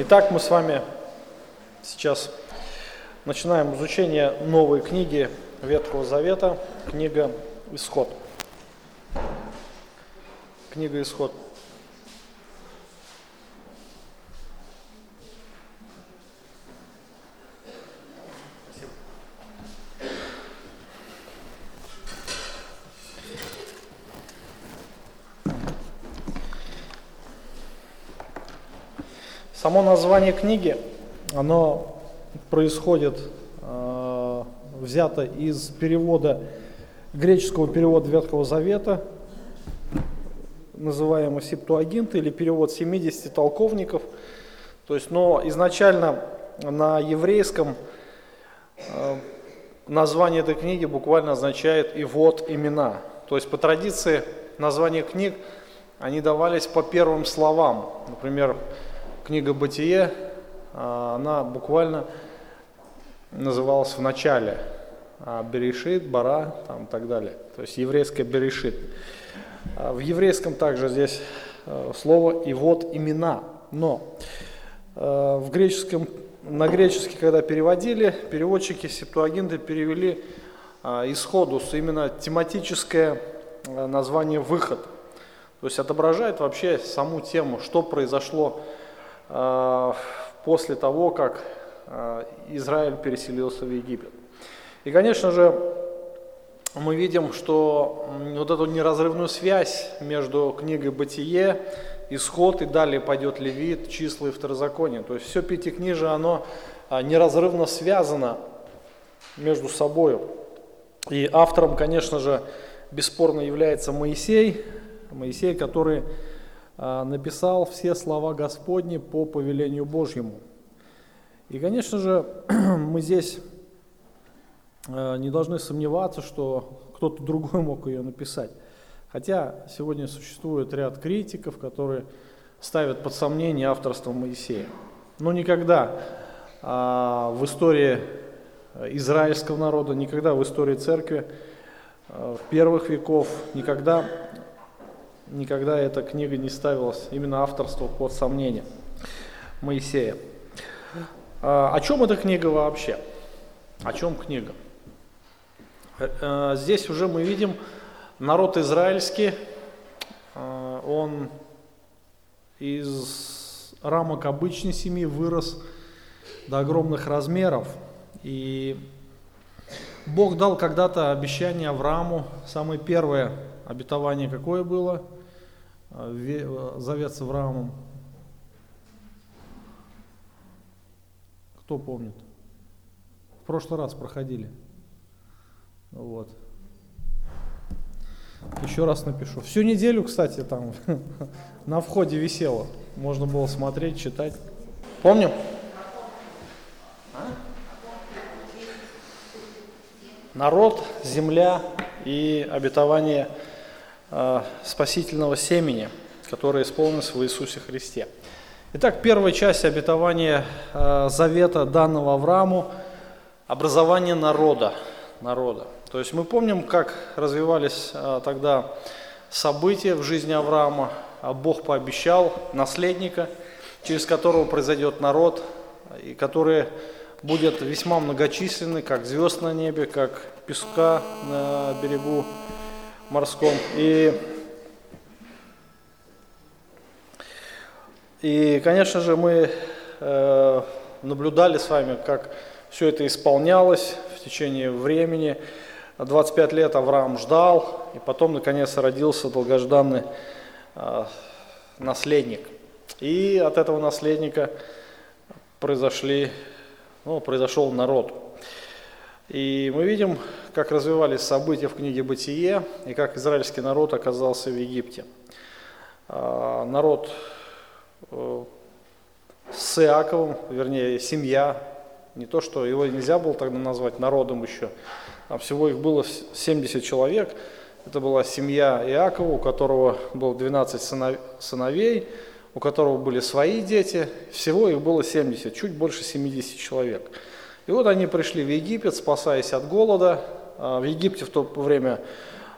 Итак, мы с вами сейчас начинаем изучение новой книги Ветхого Завета, книга «Исход». Книга «Исход». Само название книги, оно происходит, э, взято из перевода, греческого перевода Ветхого Завета, называемый Септуагинт, или перевод 70 толковников. То есть, но изначально на еврейском э, название этой книги буквально означает «и вот имена». То есть по традиции названия книг, они давались по первым словам. Например, книга «Бытие», а, она буквально называлась в начале. А Берешит, Бара там, и так далее. То есть еврейское Берешит. А в еврейском также здесь э, слово «и вот имена». Но э, в греческом, на греческий, когда переводили, переводчики Септуагинты перевели исходус, именно тематическое э, название «выход». То есть отображает вообще саму тему, что произошло после того, как э, Израиль переселился в Египет. И, конечно же, мы видим, что вот эту неразрывную связь между книгой «Бытие», «Исход» и далее пойдет Левит, числа и второзаконие. То есть все пятикнижие, оно э, неразрывно связано между собой. И автором, конечно же, бесспорно является Моисей, Моисей, который а, написал все слова Господни по повелению Божьему. И, конечно же, мы здесь а, не должны сомневаться, что кто-то другой мог ее написать. Хотя сегодня существует ряд критиков, которые ставят под сомнение авторство Моисея. Но никогда а, в истории израильского народа, никогда в истории церкви первых веков, никогда никогда эта книга не ставилась, именно авторство под сомнение Моисея. А, о чем эта книга вообще? О чем книга? Э, здесь уже мы видим народ израильский, э, он из рамок обычной семьи вырос до огромных размеров. И Бог дал когда-то обещание Аврааму, самое первое обетование какое было – э, завет с Авраамом. Кто помнит? В прошлый раз проходили. Вот. Еще раз напишу. Всю неделю, кстати, там на входе висело. Можно было смотреть, читать. Помним? Народ, земля и обетование – Э, спасительного семени, которое исполнилось в Иисусе Христе. Итак, первая часть обетования э, завета данного Аврааму – образование народа. народа. То есть мы помним, как развивались э, тогда события в жизни Авраама. А Бог пообещал наследника, через которого произойдет народ, и который будет весьма многочисленный, как звезд на небе, как песка на берегу морском. И, и конечно же, мы э, наблюдали с вами, как все это исполнялось в течение времени. 25 лет Авраам ждал, и потом, наконец, родился долгожданный э, наследник. И от этого наследника произошли, ну, произошел народ. И мы видим, как развивались события в книге «Бытие» и как израильский народ оказался в Египте. А, народ э, с Иаковом, вернее, семья, не то, что его нельзя было тогда назвать народом еще, а всего их было 70 человек. Это была семья Иакова, у которого было 12 сыновей, у которого были свои дети, всего их было 70, чуть больше 70 человек. И вот они пришли в Египет, спасаясь от голода. А, в Египте в то время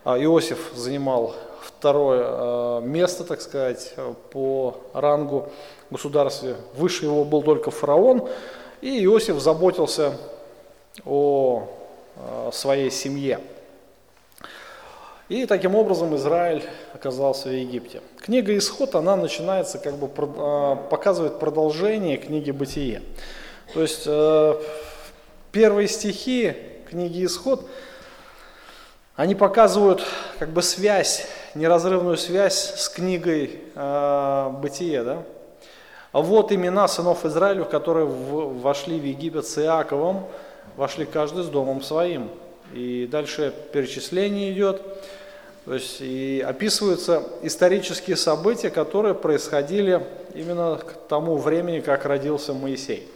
а, Иосиф занимал второе а, место, так сказать, по рангу государстве. Выше его был только фараон, и Иосиф заботился о своей семье. И таким образом Израиль оказался в Египте. Книга Исход, она начинается, как бы показывает продолжение книги Бытие. То есть э, первые стихи книги Исход, они показывают как бы связь, неразрывную связь с книгой э, Бытие, да? А вот имена сынов Израилю, которые в, вошли в Египет с Иаковом, вошли каждый с домом своим. И дальше перечисление идет. То есть и описываются исторические события, которые происходили именно к тому времени, как родился Моисей.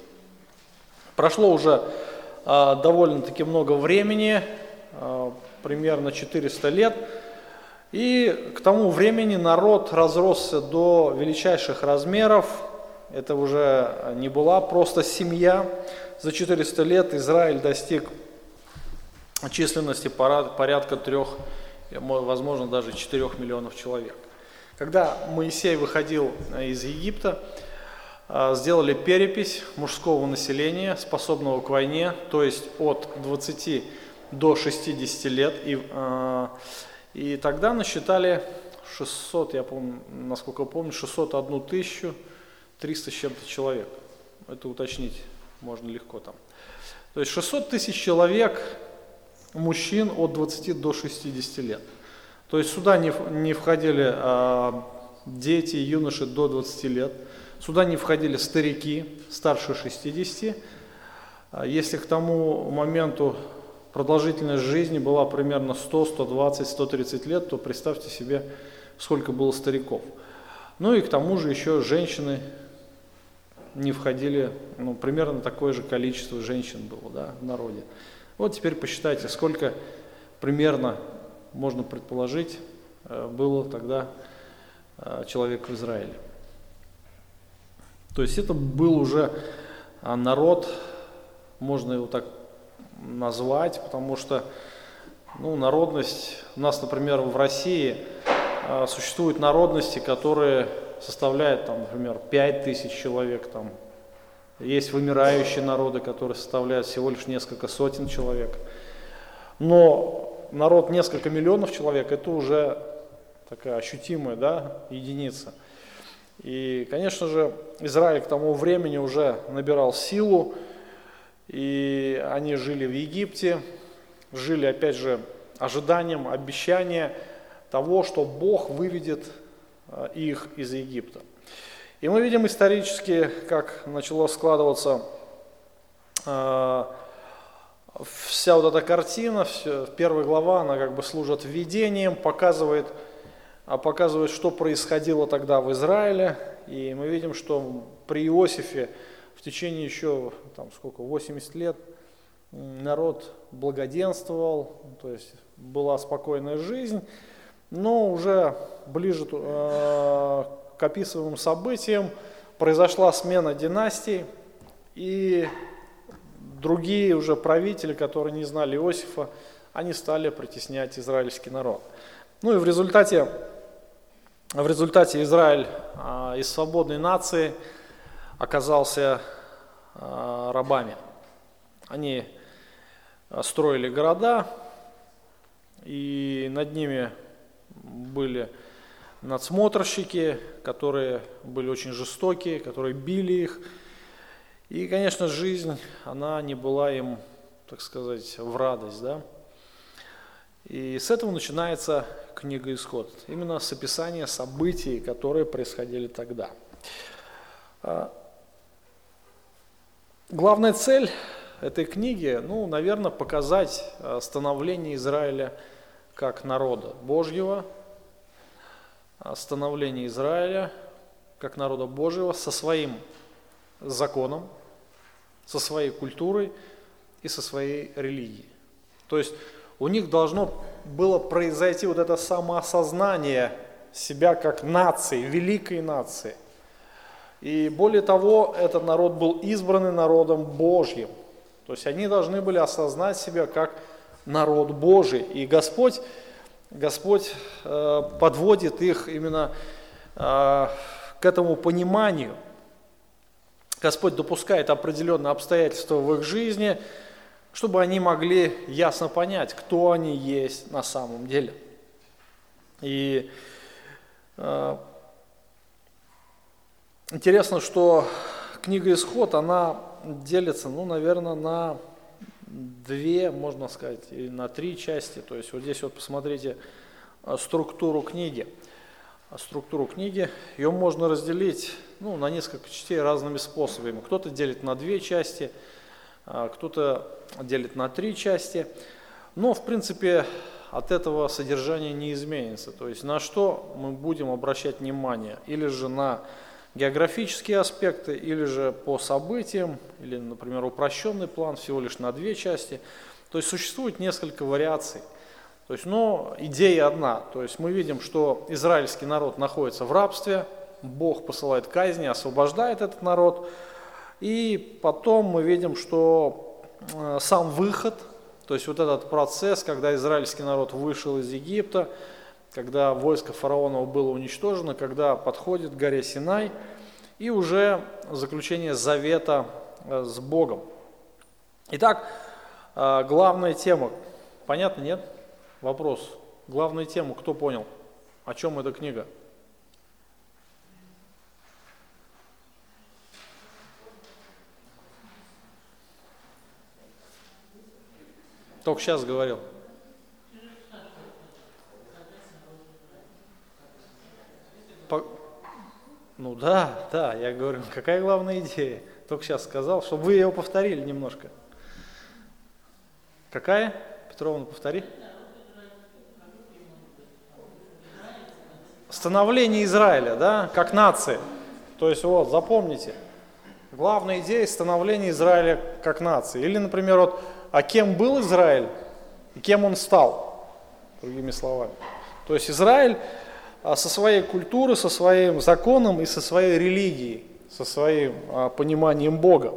Прошло уже э, довольно-таки много времени, э, примерно 400 лет, и к тому времени народ разросся до величайших размеров. Это уже не была просто семья. За 400 лет Израиль достиг численности порядка трех возможно, даже 4 миллионов человек. Когда Моисей выходил э, из Египта, э, сделали перепись мужского населения, способного к войне, то есть от 20 до 60 лет. И, э, и тогда насчитали 600, я помню, насколько помню, 601 тысячу 300 с чем-то человек. Это уточнить можно легко там. То есть 600 тысяч человек мужчин от 20 до 60 лет. То есть сюда не, не входили а, дети, юноши до 20 лет, сюда не входили старики старше 60. А если к тому моменту продолжительность жизни была примерно 100, 120, 130 лет, то представьте себе, сколько было стариков. Ну и к тому же еще женщины не входили, ну, примерно такое же количество женщин было да, в народе. Вот теперь посчитайте, сколько примерно, можно предположить, э, было тогда э, человек в Израиле. То есть это был уже а, народ, можно его так назвать, потому что ну, народность, у нас, например, в России э, существуют народности, которые составляют, там, например, 5 тысяч человек, там, есть вымирающие народы, которые составляют всего лишь несколько сотен человек. Но народ несколько миллионов человек – это уже такая ощутимая да, единица. И, конечно же, Израиль к тому времени уже набирал силу, и они жили в Египте, жили, опять же, ожиданием, обещания того, что Бог выведет э, их из Египта. И мы видим исторически, как начало складываться э, вся вот эта картина, все, первая глава, она как бы служит введением, показывает, а показывает, что происходило тогда в Израиле. И мы видим, что при Иосифе в течение еще, там сколько, 80 лет народ благоденствовал, то есть была спокойная жизнь, но уже ближе э, к описываемым событиям произошла смена династий, и другие уже правители, которые не знали Иосифа, они стали притеснять израильский народ. Ну и в результате, в результате Израиль а, из свободной нации оказался рабами. Они а, строили города, и над ними были надсмотрщики, которые были очень жестокие, которые били их. И, конечно, жизнь, она не была им, так сказать, в радость. Да? И с этого начинается книга «Исход», именно с описания событий, которые происходили тогда. Главная цель этой книги, ну, наверное, показать становление Израиля как народа Божьего, становление Израиля как народа Божьего со своим законом, со своей культурой и со своей религией. То есть у них должно было произойти вот это самоосознание себя как нации, великой нации. И более того, этот народ был избранный народом Божьим. То есть они должны были осознать себя как народ Божий. И Господь Господь э, подводит их именно э, к этому пониманию, Господь допускает определенные обстоятельства в их жизни, чтобы они могли ясно понять, кто они есть на самом деле. И э, интересно, что книга Исход, она делится, ну, наверное, на две, можно сказать, или на три части. То есть вот здесь вот посмотрите э, структуру книги. Структуру книги, ее можно разделить ну, на несколько частей разными способами. Кто-то делит на две части, а, кто-то делит на три части. Но, в принципе, от этого содержание не изменится. То есть на что мы будем обращать внимание? Или же на географические аспекты, или же по событиям, или, например, упрощенный план всего лишь на две части. То есть существует несколько вариаций. То есть, но идея одна. То есть мы видим, что израильский народ находится в рабстве, Бог посылает казни, освобождает этот народ. И потом мы видим, что э, сам выход, то есть вот этот процесс, когда израильский народ вышел из Египта, когда войско фараонова было уничтожено, когда подходит горе Синай, и уже заключение завета э, с Богом. Итак, э, главная тема. Понятно, нет? Вопрос. Главную тему кто понял? О чем эта книга? Только сейчас говорил. По... Ну да, да, я говорю, какая главная идея? Только сейчас сказал, чтобы вы его повторили немножко. Какая? Петровна, повтори. Становление Израиля, да, как нации. То есть вот, запомните, главная идея становления Израиля как нации. Или, например, вот а кем был Израиль и кем он стал, другими словами. То есть Израиль со своей культурой, со своим законом и со своей религией, со своим а, пониманием Бога.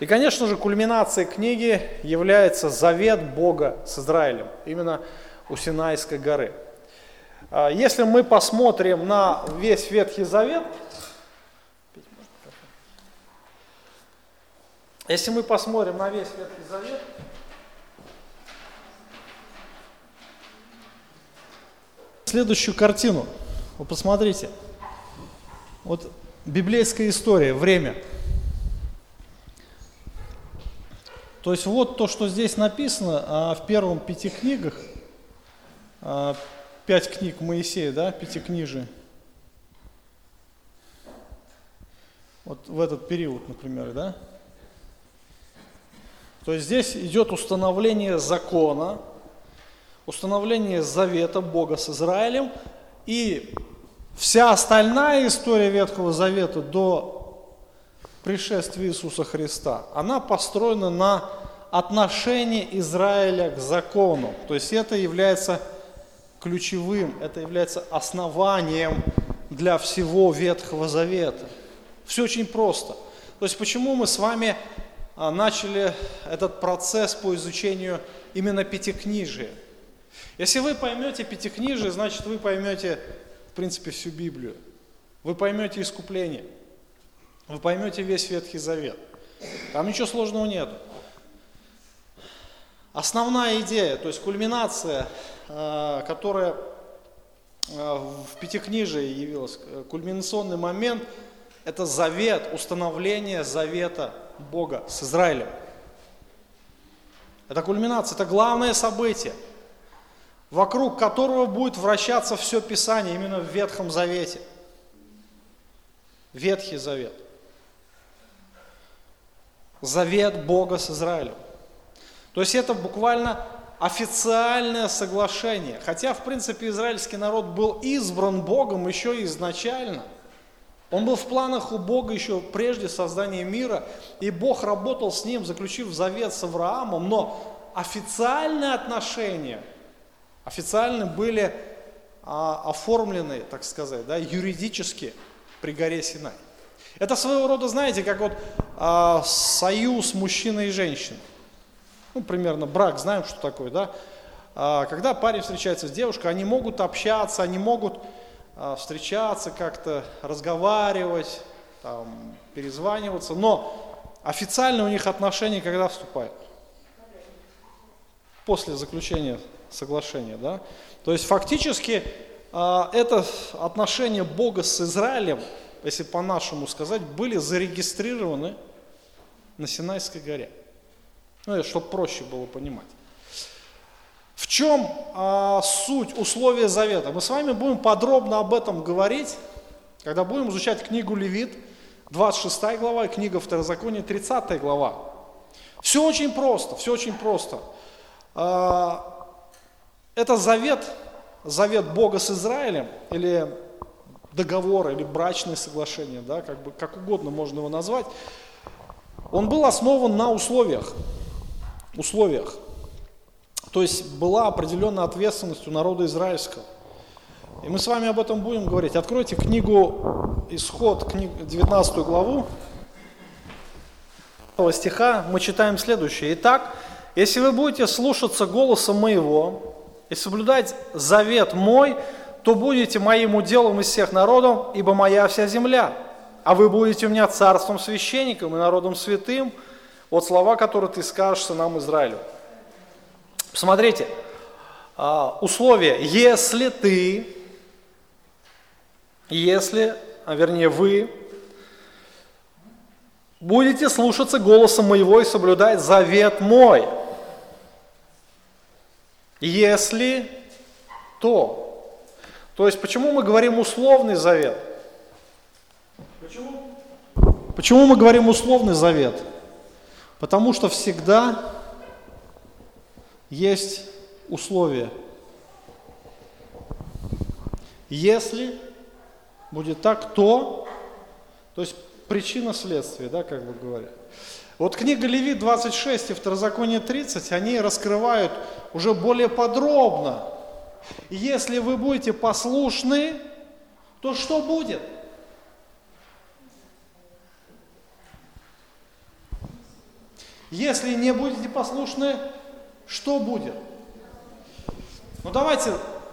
И, конечно же, кульминацией книги является завет Бога с Израилем, именно у Синайской горы. А, если мы посмотрим на весь Ветхий Завет, Если мы посмотрим на весь Ветхий Завет, следующую картину, вы посмотрите, вот библейская история, время. То есть вот то, что здесь написано а в первом пяти книгах, а, пять книг Моисея, да, пятикнижие, вот в этот период, например, да, то есть здесь идет установление закона, установление завета Бога с Израилем, и вся остальная история Ветхого Завета до пришествия Иисуса Христа, она построена на отношении Израиля к закону. То есть это является ключевым, это является основанием для всего Ветхого Завета. Все очень просто. То есть почему мы с вами а, начали этот процесс по изучению именно пятикнижия. Если вы поймете пятикнижие, значит вы поймете, в принципе, всю Библию. Вы поймете искупление. Вы поймете весь Ветхий Завет. Там ничего сложного нет. Основная идея, то есть кульминация, а, которая а, в Пятикнижии явилась, э, кульминационный момент, это завет, установление завета Бога с Израилем. Это кульминация, это главное событие, вокруг которого будет вращаться все Писание именно в Ветхом Завете. Ветхий Завет. Завет Бога с Израилем. То есть это буквально официальное соглашение. Хотя, в принципе, израильский народ был избран Богом еще изначально – он был в планах у Бога еще прежде создания мира, и Бог работал с ним, заключив завет с Авраамом, но официальные отношения, официально были а, оформлены, так сказать, да, юридически при горе Синай. Это своего рода, знаете, как вот а, союз мужчины и женщины. Ну, примерно брак, знаем, что такое, да? А, когда парень встречается с девушкой, они могут общаться, они могут а, встречаться как-то, разговаривать, там, перезваниваться, но официально у них отношения когда вступают? После заключения соглашения, да? То есть фактически а, это отношения Бога с Израилем, если по-нашему сказать, были зарегистрированы на Синайской горе. Ну, чтобы проще было понимать. В чем а, суть условия завета? Мы с вами будем подробно об этом говорить, когда будем изучать книгу Левит, 26 глава, и книга Второзакония, 30 глава. Все очень просто, все очень просто. А, это завет, завет Бога с Израилем, или договор, или брачное соглашение, да, как, бы, как угодно можно его назвать, он был основан на условиях. условиях. То есть была определенная ответственность у народа израильского. И мы с вами об этом будем говорить. Откройте книгу Исход, книг, 19 главу, стиха, мы читаем следующее. Итак, если вы будете слушаться голоса моего и соблюдать завет мой, то будете моим уделом из всех народов, ибо моя вся земля. А вы будете у меня царством священником и народом святым. Вот слова, которые ты скажешь сынам Израилю. Посмотрите, а, условие, если ты, если, а вернее вы, будете слушаться голоса моего и соблюдать завет мой. Если то. То есть почему мы говорим условный завет? Почему? Почему мы говорим условный завет? Потому что всегда есть условия. Если будет так, то, то есть причина следствия, да, как бы говорят. Вот книга Левит 26 и Второзаконие 30, они раскрывают уже более подробно. Если вы будете послушны, то что будет? Если не будете послушны, что будет? Ну давайте,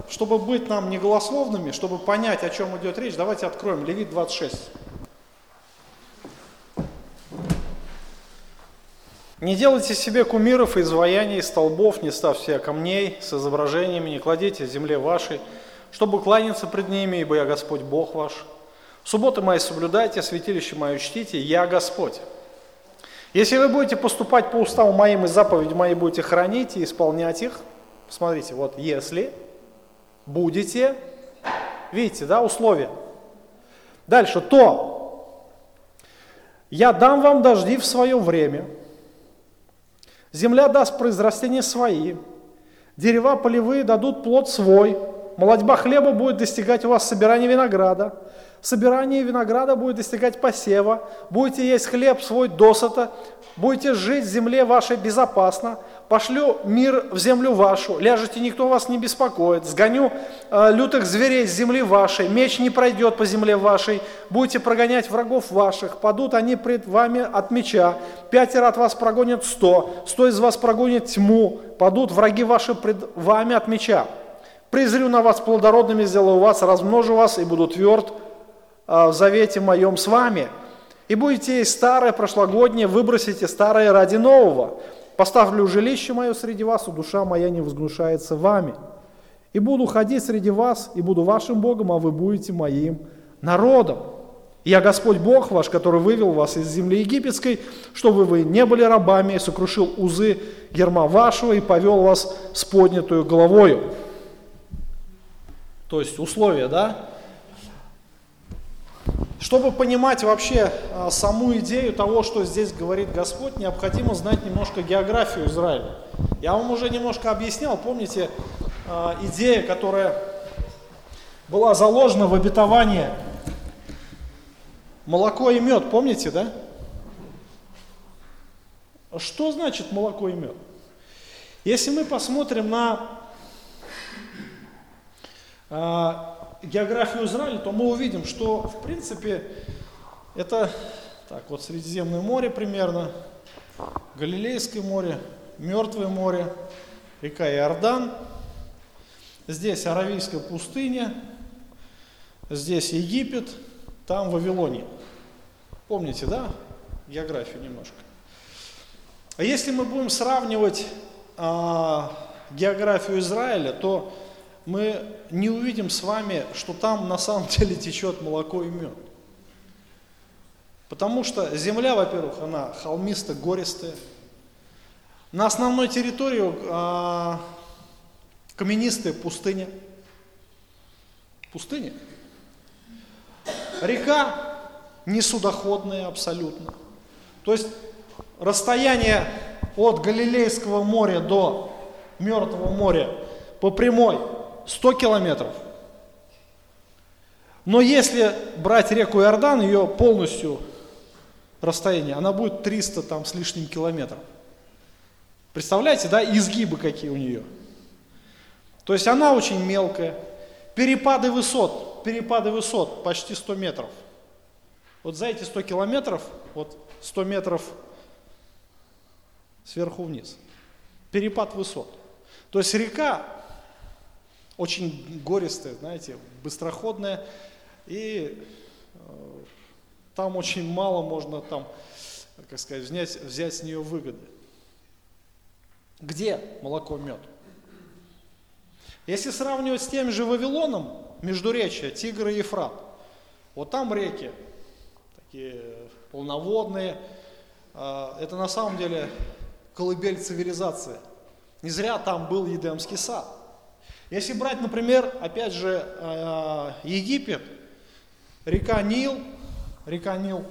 чтобы быть нам не голословными, чтобы понять, о чем идет речь, давайте откроем Левит 26. Не делайте себе кумиров и изваяний, столбов, не ставьте себе камней с изображениями, не кладите земле вашей, чтобы кланяться пред ними, ибо я Господь Бог ваш. Субботы мои соблюдайте, святилище мое чтите, я Господь. Если вы будете поступать по уставу моим и заповеди мои будете хранить и исполнять их, смотрите, вот если будете, видите, да, условия. Дальше, то я дам вам дожди в свое время, земля даст произрастения свои, дерева полевые дадут плод свой, молодьба хлеба будет достигать у вас собирания винограда, собирание винограда будет достигать посева, будете есть хлеб свой досыта, будете жить в земле вашей безопасно, пошлю мир в землю вашу, ляжете, никто вас не беспокоит, сгоню э, лютых зверей с земли вашей, меч не пройдет по земле вашей, будете прогонять врагов ваших, падут они пред вами от меча, пятеро от вас прогонят сто, сто из вас прогонят тьму, падут враги ваши пред вами от меча. Презрю на вас плодородными, сделаю вас, размножу вас и буду тверд, в завете моем с вами. И будете старое, прошлогоднее, выбросите старое ради нового. Поставлю жилище мое среди вас, и душа моя не возгнушается вами. И буду ходить среди вас, и буду вашим Богом, а вы будете моим народом. Я Господь Бог ваш, который вывел вас из земли египетской, чтобы вы не были рабами, и сокрушил узы герма вашего и повел вас с поднятую головою. То есть условия, да? Чтобы понимать вообще а, саму идею того, что здесь говорит Господь, необходимо знать немножко географию Израиля. Я вам уже немножко объяснял, помните, а, идея, которая была заложена в обетование молоко и мед, помните, да? Что значит молоко и мед? Если мы посмотрим на а, географию Израиля, то мы увидим, что в принципе это так вот Средиземное море примерно, Галилейское море, Мертвое море, река Иордан, здесь Аравийская пустыня, здесь Египет, там Вавилония. Помните, да? Географию немножко. А если мы будем сравнивать а, географию Израиля, то мы не увидим с вами, что там на самом деле течет молоко и мед. Потому что земля, во-первых, она холмистая, гористая. На основной территории а, каменистая пустыня. Пустыня. Река не судоходная абсолютно. То есть расстояние от Галилейского моря до Мертвого моря по прямой 100 километров. Но если брать реку Иордан, ее полностью расстояние, она будет 300 там с лишним километров. Представляете, да, изгибы какие у нее. То есть она очень мелкая. Перепады высот, перепады высот почти 100 метров. Вот за эти 100 километров, вот 100 метров сверху вниз. Перепад высот. То есть река очень гористая, знаете, быстроходная, и э, там очень мало можно там, как сказать, взять, взять с нее выгоды. Где молоко, мед? Если сравнивать с тем же Вавилоном, Междуречье, Тигр и Ефрат, вот там реки, такие полноводные, э, это на самом деле колыбель цивилизации. Не зря там был Едемский сад. Если брать, например, опять же, э, Египет, река Нил, река Нил,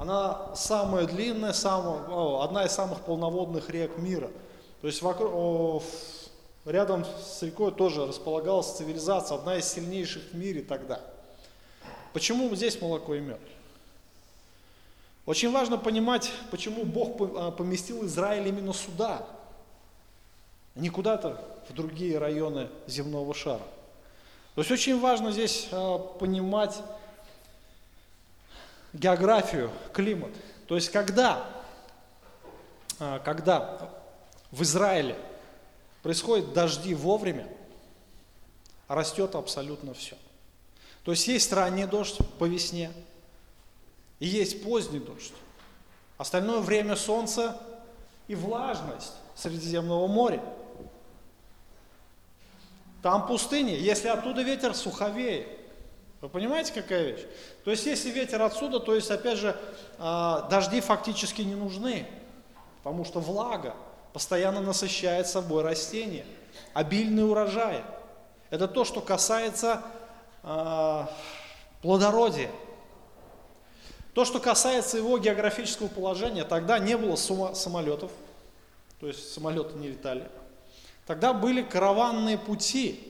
она самая длинная, самая, одна из самых полноводных рек мира. То есть вокруг, рядом с рекой тоже располагалась цивилизация, одна из сильнейших в мире тогда. Почему здесь молоко и мед? Очень важно понимать, почему Бог э, поместил Израиль именно сюда, не куда-то в другие районы земного шара. То есть очень важно здесь э, понимать географию, климат. То есть когда, э, когда в Израиле происходят дожди вовремя, растет абсолютно все. То есть есть ранний дождь по весне, и есть поздний дождь. Остальное время солнца и влажность Средиземного моря – там пустыня, если оттуда ветер суховее. Вы понимаете, какая вещь? То есть, если ветер отсюда, то есть, опять же, а, дожди фактически не нужны, потому что влага постоянно насыщает собой растения, обильный урожай. Это то, что касается а, плодородия. То, что касается его географического положения, тогда не было самолетов, то есть самолеты не летали. Тогда были караванные пути.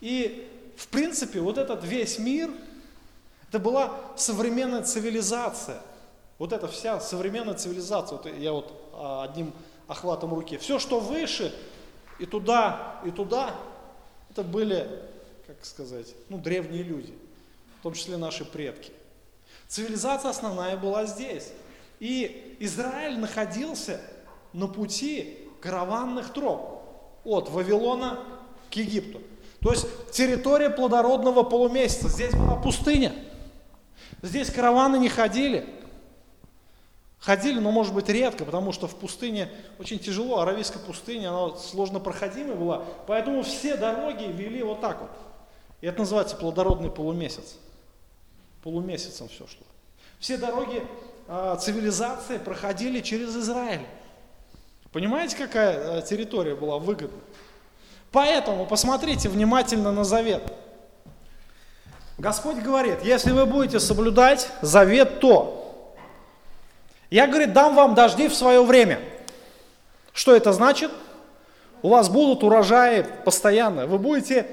И, в принципе, вот этот весь мир, это была современная цивилизация. Вот эта вся современная цивилизация, вот я вот а, одним охватом руки. Все, что выше, и туда, и туда, это были, как сказать, ну, древние люди, в том числе наши предки. Цивилизация основная была здесь. И Израиль находился на пути караванных троп от Вавилона к Египту. То есть территория плодородного полумесяца. Здесь была пустыня. Здесь караваны не ходили. Ходили, но может быть редко, потому что в пустыне очень тяжело, аравийская пустыня, она сложно проходимая была, поэтому все дороги вели вот так вот. И это называется плодородный полумесяц. Полумесяцем все шло. Все дороги э, цивилизации проходили через Израиль. Понимаете, какая э, территория была выгодна? Поэтому посмотрите внимательно на завет. Господь говорит, если вы будете соблюдать завет, то я, говорит, дам вам дожди в свое время. Что это значит? У вас будут урожаи постоянно. Вы будете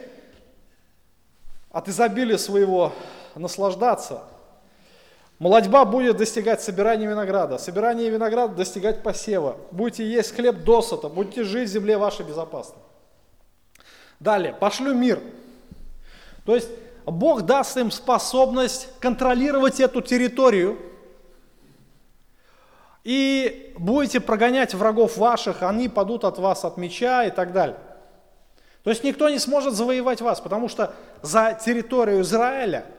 от изобилия своего наслаждаться. Молодьба будет достигать собирания винограда, собирание винограда достигать посева. Будете есть хлеб досыта, будете жить в земле вашей безопасно. Далее, пошлю мир. То есть Бог даст им способность контролировать эту территорию. И будете прогонять врагов ваших, они падут от вас от меча и так далее. То есть никто не сможет завоевать вас, потому что за территорию Израиля –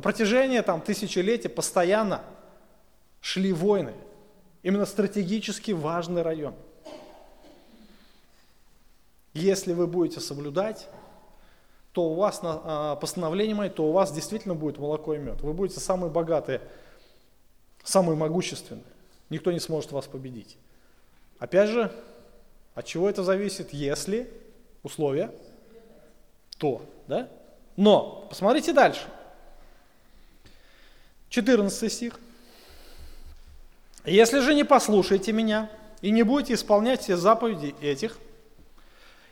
протяжении там, тысячелетий постоянно шли войны. Именно стратегически важный район. Если вы будете соблюдать, то у вас на а, постановление мое, то у вас действительно будет молоко и мед. Вы будете самые богатые, самые могущественные. Никто не сможет вас победить. Опять же, от чего это зависит, если условия, то, да? Но, посмотрите дальше. 14 стих. «Если же не послушаете меня и не будете исполнять все заповеди этих,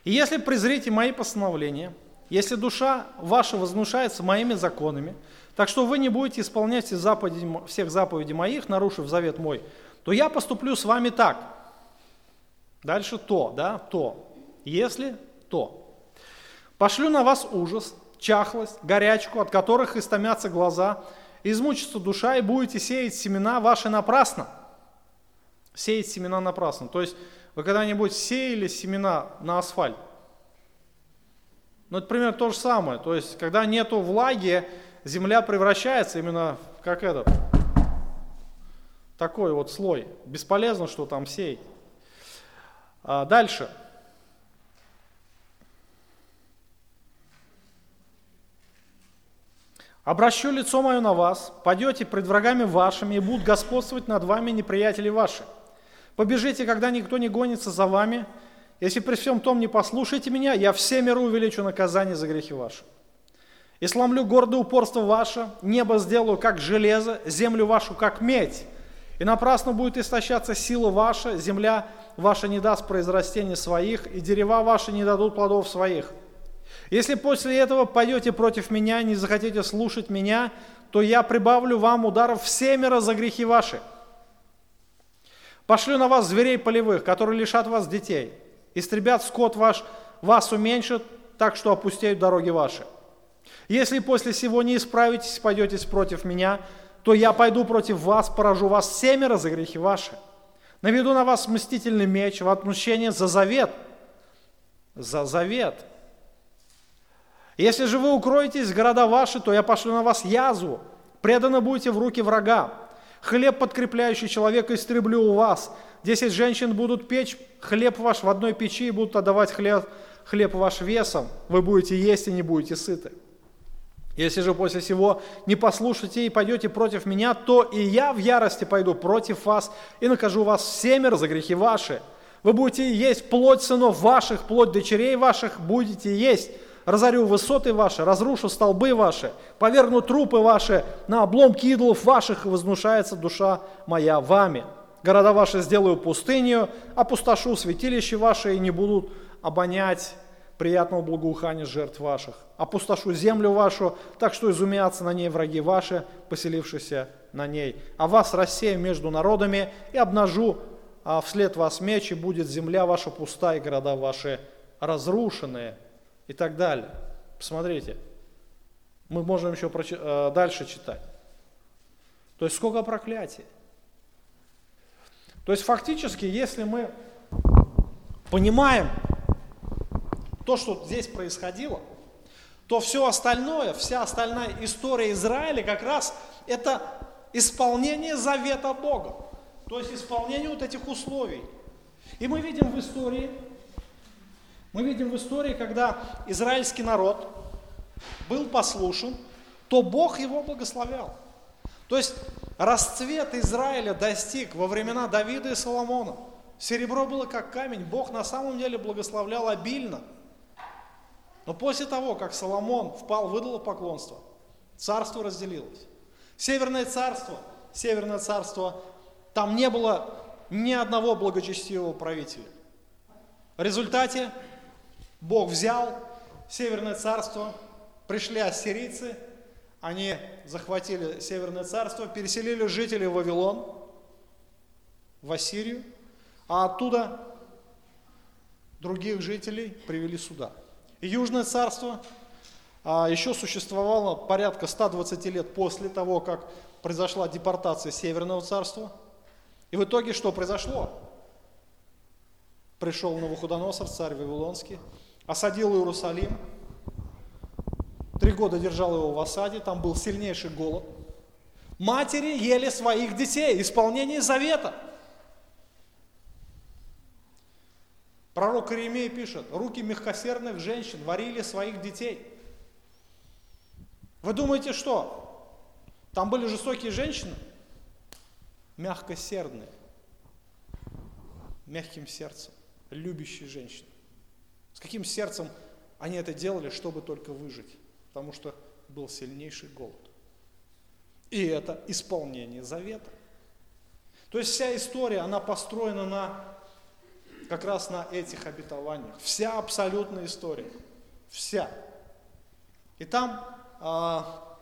и если презрите мои постановления, если душа ваша вознушается моими законами, так что вы не будете исполнять все заповеди, всех заповедей моих, нарушив завет мой, то я поступлю с вами так. Дальше то, да, то. Если, то. Пошлю на вас ужас, чахлость, горячку, от которых истомятся глаза, измучится душа, и будете сеять семена ваши напрасно. Сеять семена напрасно. То есть вы когда-нибудь сеяли семена на асфальт? Ну, это примерно то же самое. То есть, когда нету влаги, земля превращается именно как этот, такой вот слой. Бесполезно, что там сеять. А дальше. Обращу лицо мое на вас, пойдете пред врагами вашими, и будут господствовать над вами неприятели ваши. Побежите, когда никто не гонится за вами. Если при всем том не послушаете меня, я все миру увеличу наказание за грехи ваши. И сломлю гордое упорство ваше, небо сделаю как железо, землю вашу как медь. И напрасно будет истощаться сила ваша, земля ваша не даст произрастения своих, и дерева ваши не дадут плодов своих. Если после этого пойдете против меня, не захотите слушать меня, то я прибавлю вам ударов всемеро за грехи ваши. Пошлю на вас зверей полевых, которые лишат вас детей. Истребят скот ваш, вас уменьшат, так что опустеют дороги ваши. Если после сего не исправитесь, пойдетесь против меня, то я пойду против вас, поражу вас семеро за грехи ваши. Наведу на вас мстительный меч в отмщение за завет. За завет. Если же вы укроетесь города ваши, то я пошлю на вас язву. Преданы будете в руки врага. Хлеб, подкрепляющий человека, истреблю у вас. Десять женщин будут печь хлеб ваш в одной печи и будут отдавать хлеб, хлеб ваш весом. Вы будете есть и не будете сыты. Если же после всего не послушаете и пойдете против меня, то и я в ярости пойду против вас и накажу вас семеро за грехи ваши. Вы будете есть плоть сынов ваших, плоть дочерей ваших будете есть. Разорю высоты ваши, разрушу столбы ваши, поверну трупы ваши, на обломки идолов ваших вознушается душа моя вами. Города ваши сделаю пустынью, опустошу святилище ваши и не будут обонять приятного благоухания жертв ваших. Опустошу землю вашу, так что изумятся на ней враги ваши, поселившиеся на ней. А вас рассею между народами и обнажу а вслед вас меч, и будет земля ваша пуста, и города ваши разрушенные, и так далее. Посмотрите, мы можем еще э, дальше читать. То есть сколько проклятий. То есть фактически, если мы понимаем, то, что здесь происходило, то все остальное, вся остальная история Израиля как раз это исполнение завета Бога. То есть исполнение вот этих условий. И мы видим в истории, мы видим в истории, когда израильский народ был послушен, то Бог его благословлял. То есть расцвет Израиля достиг во времена Давида и Соломона. Серебро было как камень, Бог на самом деле благословлял обильно – но после того, как Соломон впал в идолопоклонство, царство разделилось. Северное царство, Северное царство, там не было ни одного благочестивого правителя. В результате Бог взял Северное царство, пришли ассирийцы, они захватили Северное царство, переселили жителей в Вавилон, в Ассирию, а оттуда других жителей привели сюда – Южное царство а, еще существовало порядка 120 лет после того, как произошла депортация Северного царства. И в итоге что произошло? Пришел Навуходоносор, царь Вавилонский, осадил Иерусалим, три года держал его в осаде, там был сильнейший голод. Матери ели своих детей, исполнение завета. Пророк Иеремия пишет, руки мягкосердных женщин варили своих детей. Вы думаете, что? Там были жестокие женщины? Мягкосердные, мягким сердцем, любящие женщины. С каким сердцем они это делали, чтобы только выжить? Потому что был сильнейший голод. И это исполнение завета. То есть вся история, она построена на, как раз на этих обетованиях. Вся абсолютная история. Вся. И там а,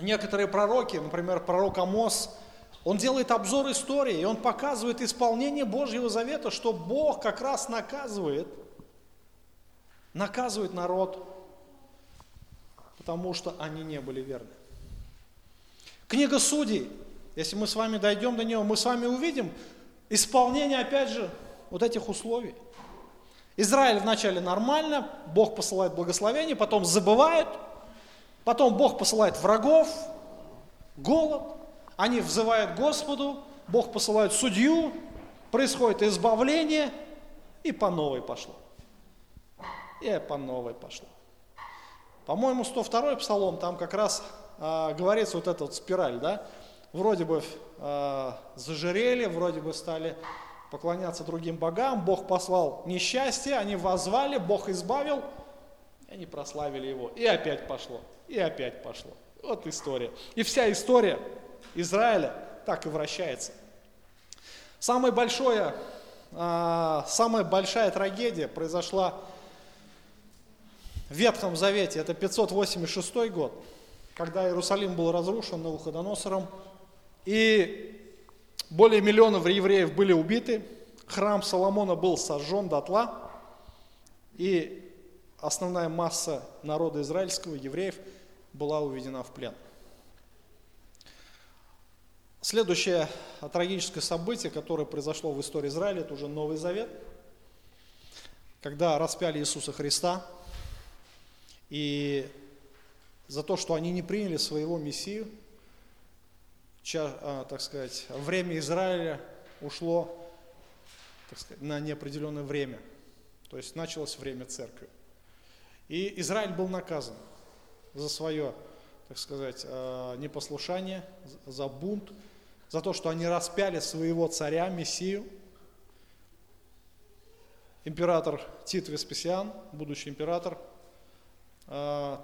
некоторые пророки, например, пророк Амос, он делает обзор истории, и он показывает исполнение Божьего завета, что Бог как раз наказывает, наказывает народ, потому что они не были верны. Книга Судей, если мы с вами дойдем до нее, мы с вами увидим исполнение, опять же, вот этих условий. Израиль вначале нормально, Бог посылает благословение, потом забывает, потом Бог посылает врагов, голод, они взывают Господу, Бог посылает судью, происходит избавление, и по новой пошло. И по новой пошло. По-моему, 102 псалом, там как раз а, говорится вот эта вот спираль, да, вроде бы а, зажирели, вроде бы стали поклоняться другим богам, Бог послал несчастье, они возвали, Бог избавил, и они прославили Его. И опять пошло, и опять пошло. Вот история. И вся история Израиля так и вращается. Самое большое, а, самая большая трагедия произошла Ветхом Завете, это 586 год когда Иерусалим был разрушен Навуходоносором, и более миллиона евреев были убиты, храм Соломона был сожжен дотла, и основная масса народа израильского, евреев, была уведена в плен. Следующее трагическое событие, которое произошло в истории Израиля, это уже Новый Завет, когда распяли Иисуса Христа, и за то, что они не приняли своего Мессию, а, так сказать, время Израиля ушло так сказать, на неопределенное время. То есть началось время церкви. И Израиль был наказан за свое, так сказать, а, непослушание, за бунт, за то, что они распяли своего царя, Мессию. Император Тит Веспасиан, будущий император,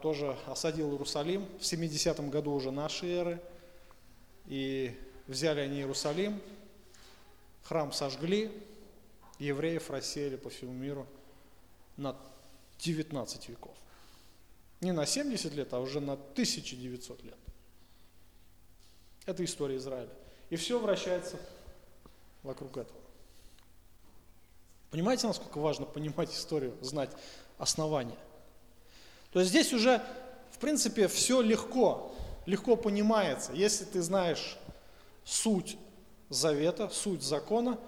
тоже осадил Иерусалим в 70-м году уже нашей эры. И взяли они Иерусалим, храм сожгли, евреев рассеяли по всему миру на 19 веков. Не на 70 лет, а уже на 1900 лет. Это история Израиля. И все вращается вокруг этого. Понимаете, насколько важно понимать историю, знать основания? То есть здесь уже, в принципе, все легко, легко понимается. Если ты знаешь суть завета, суть закона,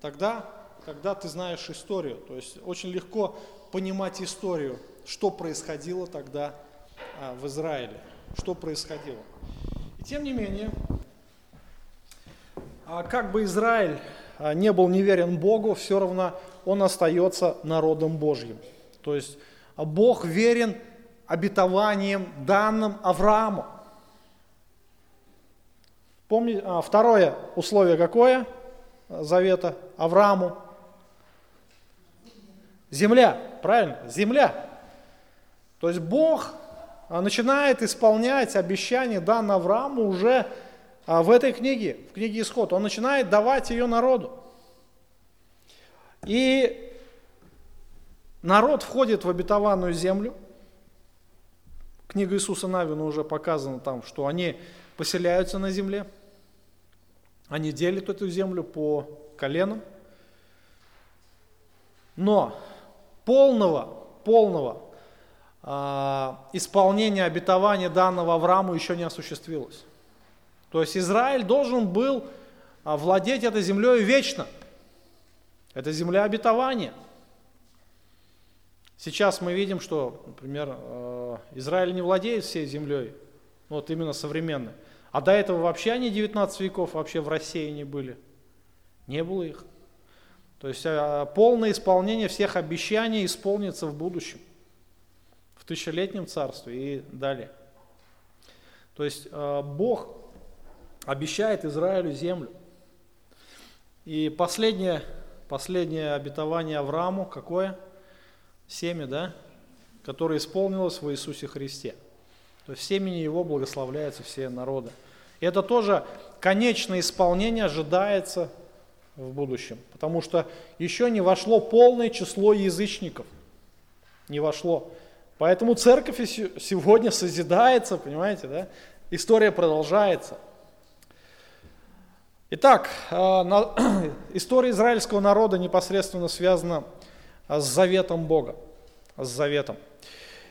тогда, когда ты знаешь историю, то есть очень легко понимать историю, что происходило тогда а, в Израиле, что происходило. И тем не менее, а как бы Израиль а, не был неверен Богу, все равно он остается народом Божьим. То есть Бог верен обетованием, данным Аврааму. Помните, а, второе условие какое завета Аврааму? Земля, правильно? Земля. То есть Бог а, начинает исполнять обещание данное Аврааму уже а, в этой книге, в книге Исход. Он начинает давать ее народу. И народ входит в обетованную землю – Книга Иисуса Навина уже показана там, что они поселяются на земле, они делят эту землю по коленам. Но полного, полного э, исполнения обетования данного Аврааму еще не осуществилось. То есть Израиль должен был владеть этой землей вечно. Это земля обетования. Сейчас мы видим, что, например, э, Израиль не владеет всей землей, вот именно современной. А до этого вообще они 19 веков вообще в России не были. Не было их. То есть э, полное исполнение всех обещаний исполнится в будущем, в тысячелетнем царстве и далее. То есть э, Бог обещает Израилю землю. И последнее, последнее обетование Аврааму какое? Семя, да? Которое исполнилось в Иисусе Христе. То есть в семени Его благословляются все народы. И это тоже конечное исполнение ожидается в будущем, потому что еще не вошло полное число язычников. Не вошло. Поэтому церковь сегодня созидается, понимаете, да? История продолжается. Итак, э, история израильского народа непосредственно связана с заветом Бога, с заветом.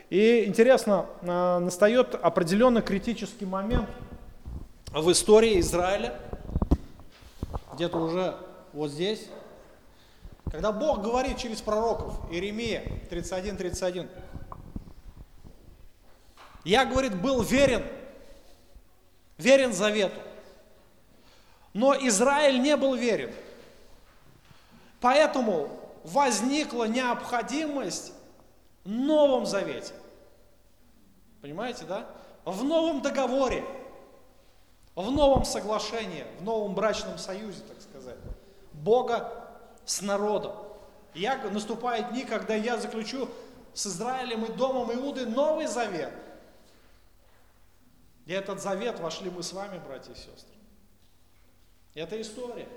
И интересно, э, настает определенный критический момент в истории Израиля, где-то уже вот здесь, когда Бог говорит через пророков, Иеремия 31.31, 31, я, говорит, был верен, верен завету. Но Израиль не был верен. Поэтому возникла необходимость в Новом Завете. Понимаете, да? В новом договоре, в новом соглашении, в новом брачном союзе, так сказать. Бога с народом. Я, наступают дни, когда я заключу с Израилем и домом Иуды новый завет. И этот завет вошли мы с вами, братья и сестры. Это история.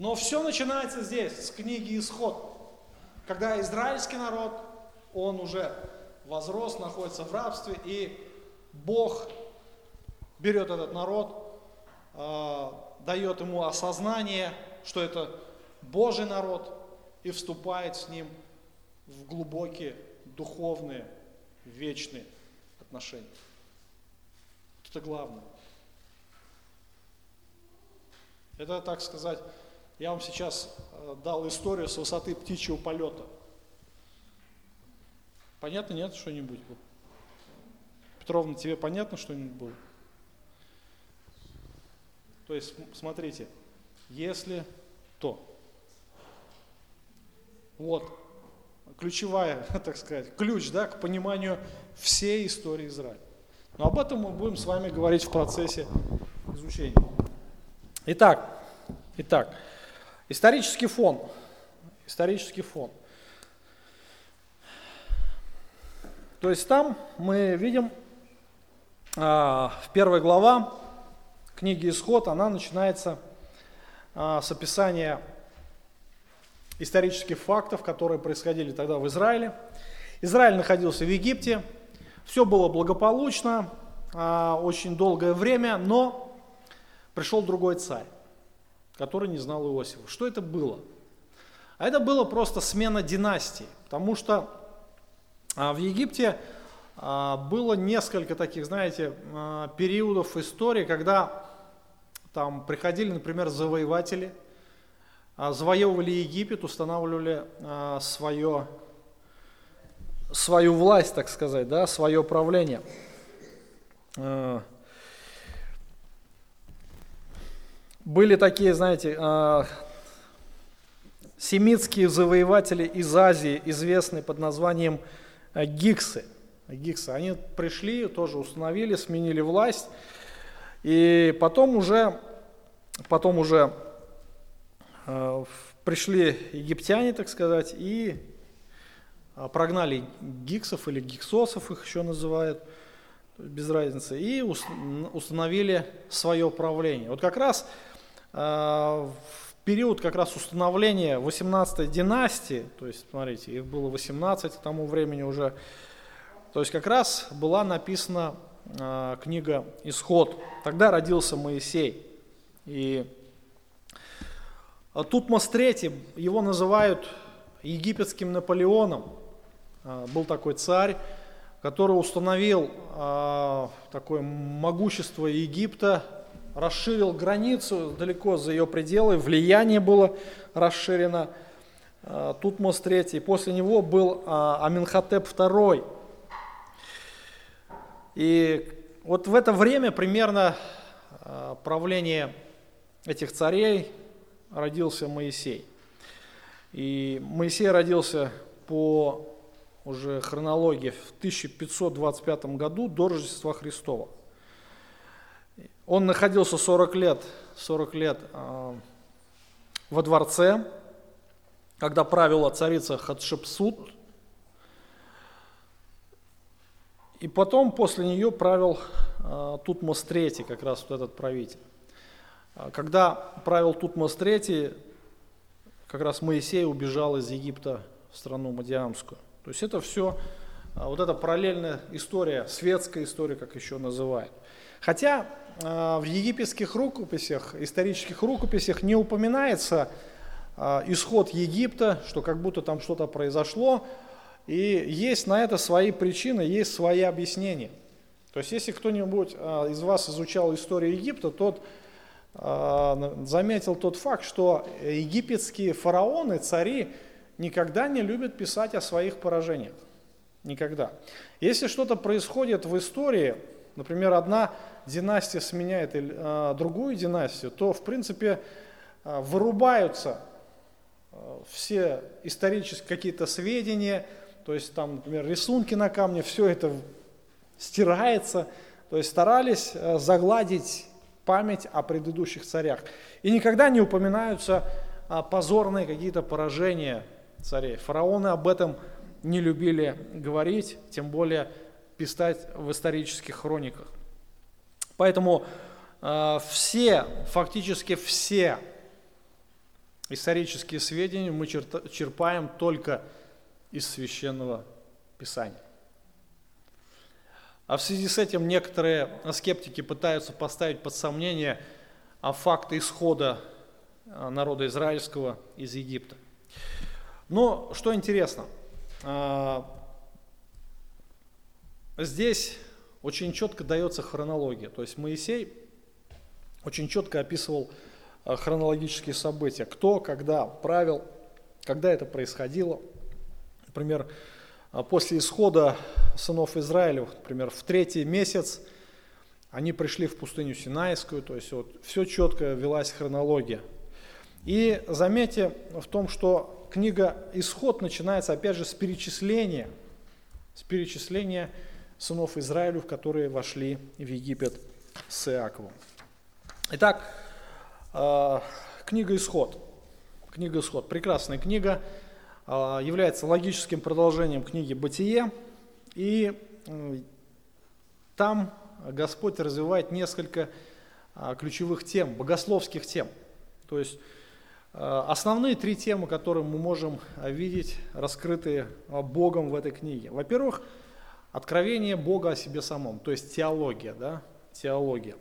Но все начинается здесь, с книги Исход. Когда израильский народ, он уже возрос, находится в рабстве, и Бог берет этот народ, э, дает ему осознание, что это Божий народ, и вступает с ним в глубокие духовные, вечные отношения. Это главное. Это, так сказать, я вам сейчас э, дал историю с высоты птичьего полета. Понятно, нет, что-нибудь? Петровна, тебе понятно что-нибудь было? То есть, смотрите, если то. Вот, ключевая, так сказать, ключ да, к пониманию всей истории Израиля. Но об этом мы будем с вами говорить в процессе изучения. Итак, итак, исторический фон. Исторический фон. То есть там мы видим а, в первой глава книги Исход, она начинается а, с описания исторических фактов, которые происходили тогда в Израиле. Израиль находился в Египте, все было благополучно, а, очень долгое время, но пришел другой царь, который не знал Иосифа. Что это было? А это было просто смена династии, потому что а, в Египте а, было несколько таких, знаете, а, периодов истории, когда там приходили, например, завоеватели, завоевывали Египет, устанавливали свое, свою власть, так сказать, да, свое правление. Были такие, знаете, а, семитские завоеватели из Азии, известные под названием а, гиксы. Гиксы. Они пришли, тоже установили, сменили власть. И потом уже, потом уже э, пришли египтяне, так сказать, и прогнали гиксов или гиксосов, их еще называют, без разницы, и установили свое правление. Вот как раз в период как раз установления 18-й династии, то есть, смотрите, их было 18 к тому времени уже, то есть как раз была написана э, книга «Исход». Тогда родился Моисей. И Тутмос III, его называют египетским Наполеоном. Э, был такой царь, который установил э, такое могущество Египта, расширил границу далеко за ее пределы, влияние было расширено. а, Тутмос III. После него был а, Аминхотеп II. И вот в это время примерно а, правления этих царей родился Моисей. И Моисей родился по уже хронологии в 1525 году до Рождества Христова. Он находился 40 лет, 40 лет э, во дворце, когда правила царица Хатшепсут. И потом после нее правил э, Тутмос III, как раз вот этот правитель. А когда правил Тутмос III, как раз Моисей убежал из Египта в страну Мадиамскую. То есть это все, а, вот эта параллельная история, светская история, как еще называют. Хотя а, в египетских рукописях, исторических рукописях не упоминается а, исход Египта, что как будто там что-то произошло, и есть на это свои причины, есть свои объяснения. То есть если кто-нибудь из вас изучал историю Египта, тот заметил тот факт, что египетские фараоны, цари, никогда не любят писать о своих поражениях. Никогда. Если что-то происходит в истории, например, одна династия сменяет э, другую династию, то, в принципе, э, вырубаются э, все исторические какие-то сведения, то есть там, например, рисунки на камне, все это стирается, то есть старались загладить память о предыдущих царях. И никогда не упоминаются позорные какие-то поражения царей. Фараоны об этом не любили говорить, тем более писать в исторических хрониках. Поэтому э, все, фактически все исторические сведения мы черпаем только из священного писания. А в связи с этим некоторые скептики пытаются поставить под сомнение факты исхода э, народа израильского из Египта. Но что интересно, а, здесь очень четко дается хронология. То есть Моисей очень четко описывал а, хронологические события, кто, когда правил, когда это происходило. Например, а, после исхода сынов Израиля, например, в третий месяц они пришли в пустыню Синайскую, то есть вот все четко велась хронология. И заметьте в том, что книга Исход начинается опять же с перечисления, с перечисления сынов Израилю, которые вошли в Египет с Иаковом. Итак, э, книга Исход. Книга Исход. Прекрасная книга, э, является логическим продолжением книги Бытие. И там Господь развивает несколько э, ключевых тем, богословских тем. То есть основные три темы, которые мы можем видеть, раскрытые Богом в этой книге. Во-первых, откровение Бога о себе самом, то есть теология, да, теология.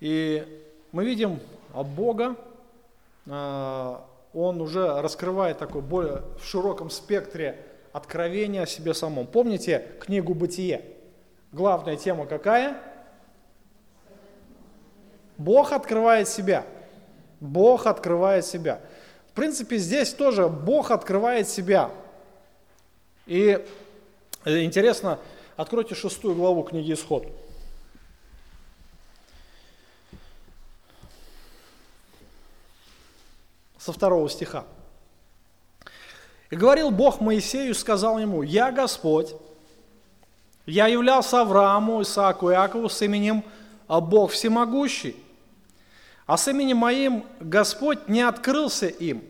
И мы видим Бога, он уже раскрывает такой более в широком спектре откровения о себе самом. Помните книгу «Бытие»? Главная тема какая? Бог открывает себя – Бог открывает себя. В принципе, здесь тоже Бог открывает себя. И интересно, откройте шестую главу книги Исход. Со второго стиха. «И говорил Бог Моисею, сказал ему, «Я Господь, я являлся Аврааму, Исааку и Иакову с именем а Бог Всемогущий, а с именем моим Господь не открылся им.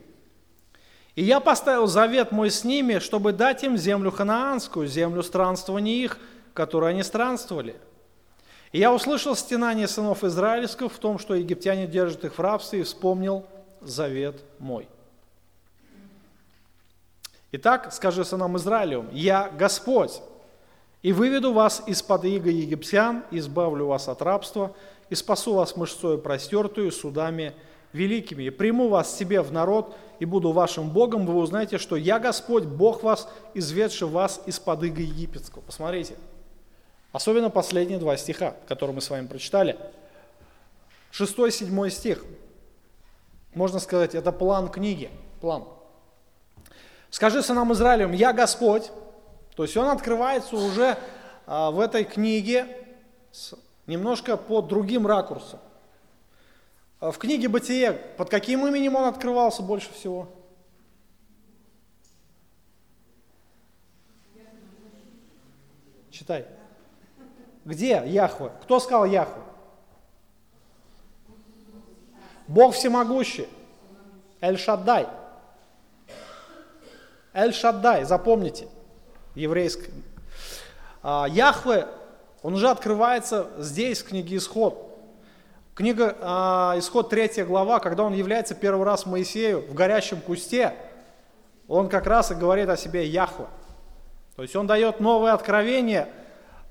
И я поставил завет мой с ними, чтобы дать им землю ханаанскую, землю странствования их, которую они странствовали. И я услышал стенание сынов израильских в том, что египтяне держат их в рабстве, и вспомнил завет мой. Итак, скажи сынам Израилю, я Господь, и выведу вас из-под иго египтян, избавлю вас от рабства, и спасу вас мышцою простертую, судами великими, и приму вас себе в народ, и буду вашим Богом, вы узнаете, что я Господь, Бог вас, изведший вас из-под иго египетского. Посмотрите, особенно последние два стиха, которые мы с вами прочитали. Шестой, седьмой стих. Можно сказать, это план книги, план. Скажи сынам Израилем, я Господь. То есть он открывается уже а, в этой книге немножко под другим ракурсом. А в книге Бытие под каким именем он открывался больше всего? Читай. Где Яхве? Кто сказал Яхве? Бог всемогущий. Эль-Шаддай. Эль-Шаддай, запомните, еврейский. А, Яхве, он уже открывается здесь, в книге Исход. Книга а, Исход 3 глава, когда он является первый раз Моисею в горящем кусте, он как раз и говорит о себе Яхве. То есть он дает новое откровение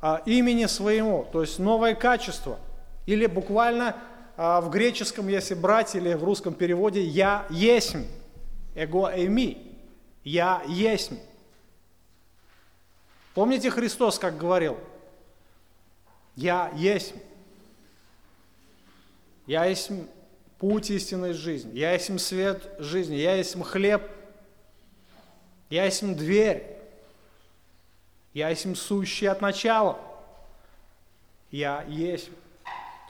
а, имени своему, то есть новое качество. Или буквально а, в греческом, если брать, или в русском переводе «я есмь», «эго эми», «я есмь». Помните Христос, как говорил? «Я есмь». Я есть путь истинной жизни, я есть свет жизни, я есть хлеб, я есть дверь, я есть сущий от начала, я есть.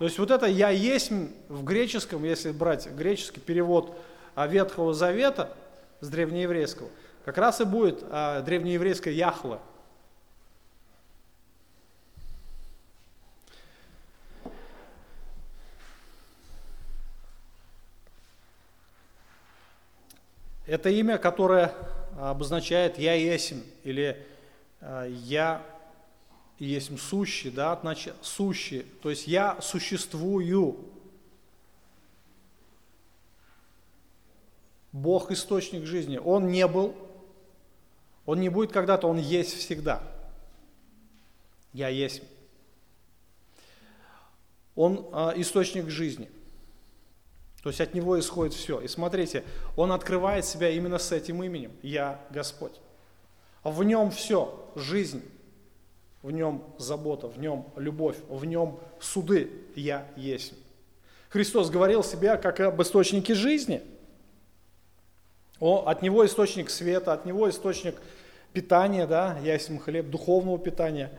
То есть вот это «я есть» в греческом, если брать греческий перевод а, Ветхого Завета с древнееврейского, как раз и будет а, древнееврейское «Яхве». Это имя, которое обозначает «я есмь» или а, «я есмь сущий», да, значит, сущий, то есть «я существую». Бог – источник жизни. Он не был, Он не будет когда-то, Он есть всегда. Я есть. Он э, источник жизни – то есть от него исходит все. И смотрите, он открывает себя именно с этим именем. Я Господь. В нем все. Жизнь. В нем забота, в нем любовь, в нем суды. Я есть. Христос говорил себя как об источнике жизни. О, от него источник света, от него источник питания, да, я есть хлеб, духовного питания.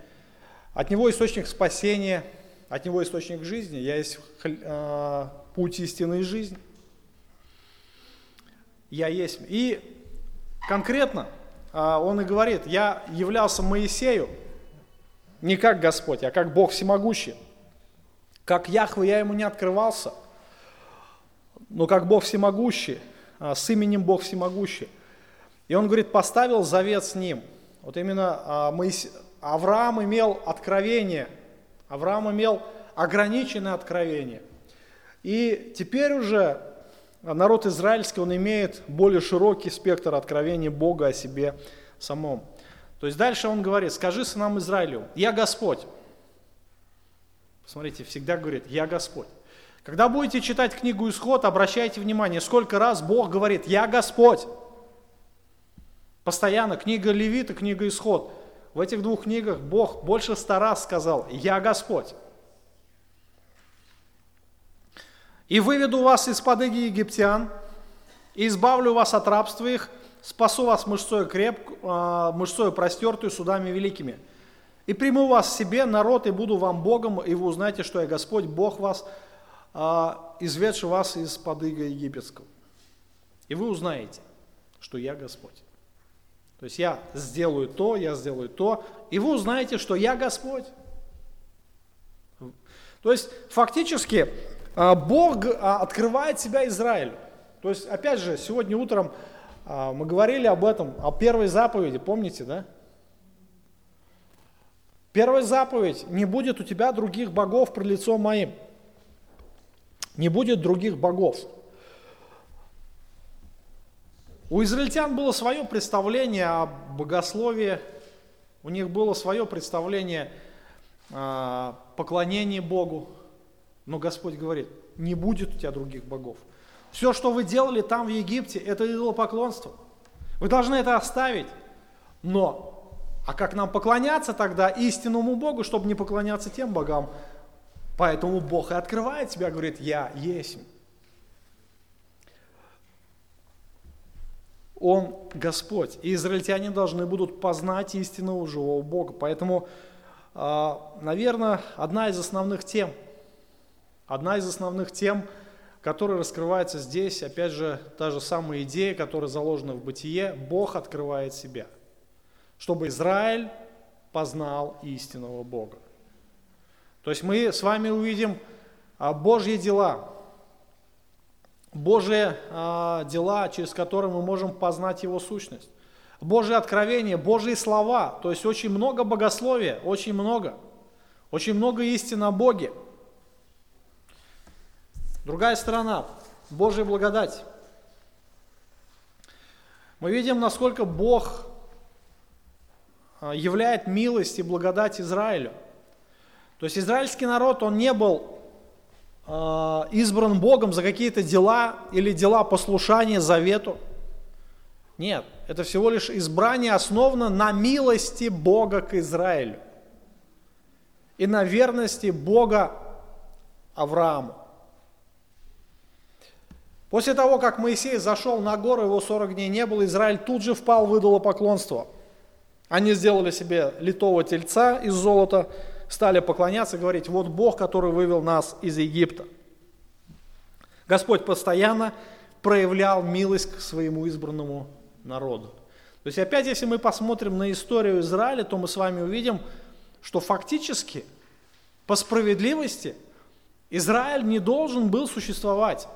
От него источник спасения, от него источник жизни, я есть э, путь истины и жизнь. Я есть. И конкретно а, он и говорит, я являлся Моисею не как Господь, а как Бог всемогущий. Как Яхве я ему не открывался, но как Бог всемогущий, а, с именем Бог всемогущий. И он говорит, поставил завет с ним. Вот именно а, Моисе... Авраам имел откровение, Авраам имел ограниченное откровение – и теперь уже народ израильский, он имеет более широкий спектр откровений Бога о себе самом. То есть дальше он говорит, скажи сынам Израилю, я Господь. Смотрите, всегда говорит, я Господь. Когда будете читать книгу Исход, обращайте внимание, сколько раз Бог говорит, я Господь. Постоянно, книга Левита, книга Исход. В этих двух книгах Бог больше ста раз сказал, я Господь. И выведу вас из-под иги египтян, и избавлю вас от рабства их, спасу вас мышцою, креп, а, мышцою простертую судами великими. И приму вас себе, народ, и буду вам Богом, и вы узнаете, что я Господь, Бог вас, а, изведший вас из-под ига египетского. И вы узнаете, что я Господь. То есть я сделаю то, я сделаю то, и вы узнаете, что я Господь. То есть фактически Бог а, открывает себя Израилю. То есть, опять же, сегодня утром а, мы говорили об этом, о первой заповеди, помните, да? Первая заповедь, не будет у тебя других богов при лицом моим. Не будет других богов. У израильтян было свое представление о богословии, у них было свое представление о поклонении Богу, но Господь говорит, не будет у тебя других богов. Все, что вы делали там в Египте, это идолопоклонство. Вы должны это оставить. Но, а как нам поклоняться тогда истинному Богу, чтобы не поклоняться тем богам? Поэтому Бог и открывает себя, говорит, я есть. Он Господь. И израильтяне должны будут познать истинного живого Бога. Поэтому, а, наверное, одна из основных тем, одна из основных тем, которая раскрывается здесь, опять же, та же самая идея, которая заложена в бытие, Бог открывает себя, чтобы Израиль познал истинного Бога. То есть мы с вами увидим а, Божьи дела, Божьи а, дела, через которые мы можем познать Его сущность. Божье откровение, Божьи слова, то есть очень много богословия, очень много, очень много истин о Боге. Другая сторона, Божья благодать. Мы видим, насколько Бог а, являет милость и благодать Израилю. То есть израильский народ, он не был э, избран Богом за какие-то дела или дела послушания завету. Нет, это всего лишь избрание основано на милости Бога к Израилю и на верности Бога Аврааму. После того, как Моисей зашел на гору, его 40 дней не было, Израиль тут же впал в идолопоклонство. Они сделали себе литого тельца из золота, стали поклоняться и говорить, вот Бог, который вывел нас из Египта. Господь постоянно проявлял милость к своему избранному народу. То есть опять, если мы посмотрим на историю Израиля, то мы с вами увидим, что фактически по справедливости Израиль не должен был существовать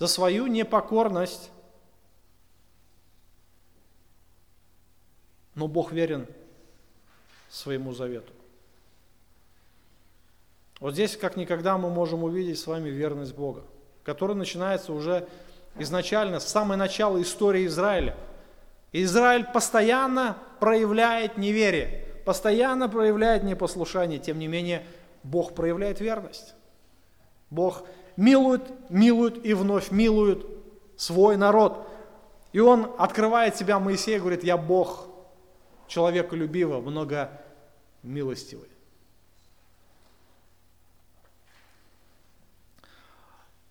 за свою непокорность. Но Бог верен своему завету. Вот здесь как никогда мы можем увидеть с вами верность Бога, которая начинается уже изначально, с самого начала истории Израиля. Израиль постоянно проявляет неверие, постоянно проявляет непослушание, тем не менее Бог проявляет верность. Бог милует, милует и вновь милует свой народ. И он открывает себя Моисею и говорит, я Бог, человеколюбивый, много милостивый.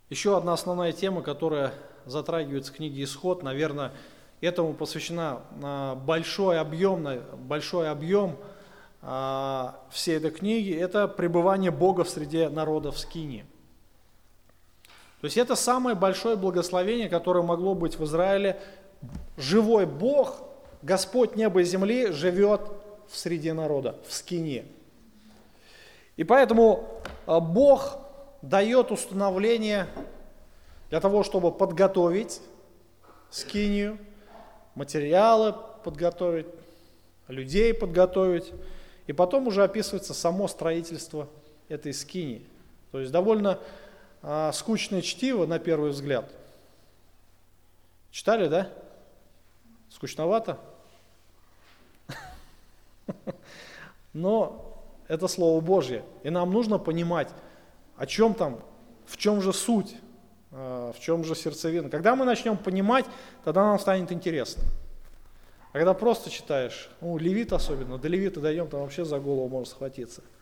Еще одна основная тема, которая затрагивается в книге «Исход», наверное, этому посвящена а, большой объем, большой объем а, всей этой книги, это пребывание Бога в среде народов Скини. То есть это самое большое благословение, которое могло быть в Израиле. Живой Бог, Господь неба и земли, живет в среде народа, в Скине. И поэтому а, Бог дает установление для того, чтобы подготовить скинию, материалы подготовить, людей подготовить, и потом уже описывается само строительство этой скинии. То есть довольно а, скучное чтиво на первый взгляд. Читали, да? Скучновато? Но это Слово Божье, и нам нужно понимать, о чем там, в чем же суть, а, в чем же сердцевина. Когда мы начнем понимать, тогда нам станет интересно. А когда просто читаешь, ну, левит особенно, до левита дойдем, там вообще за голову можно схватиться –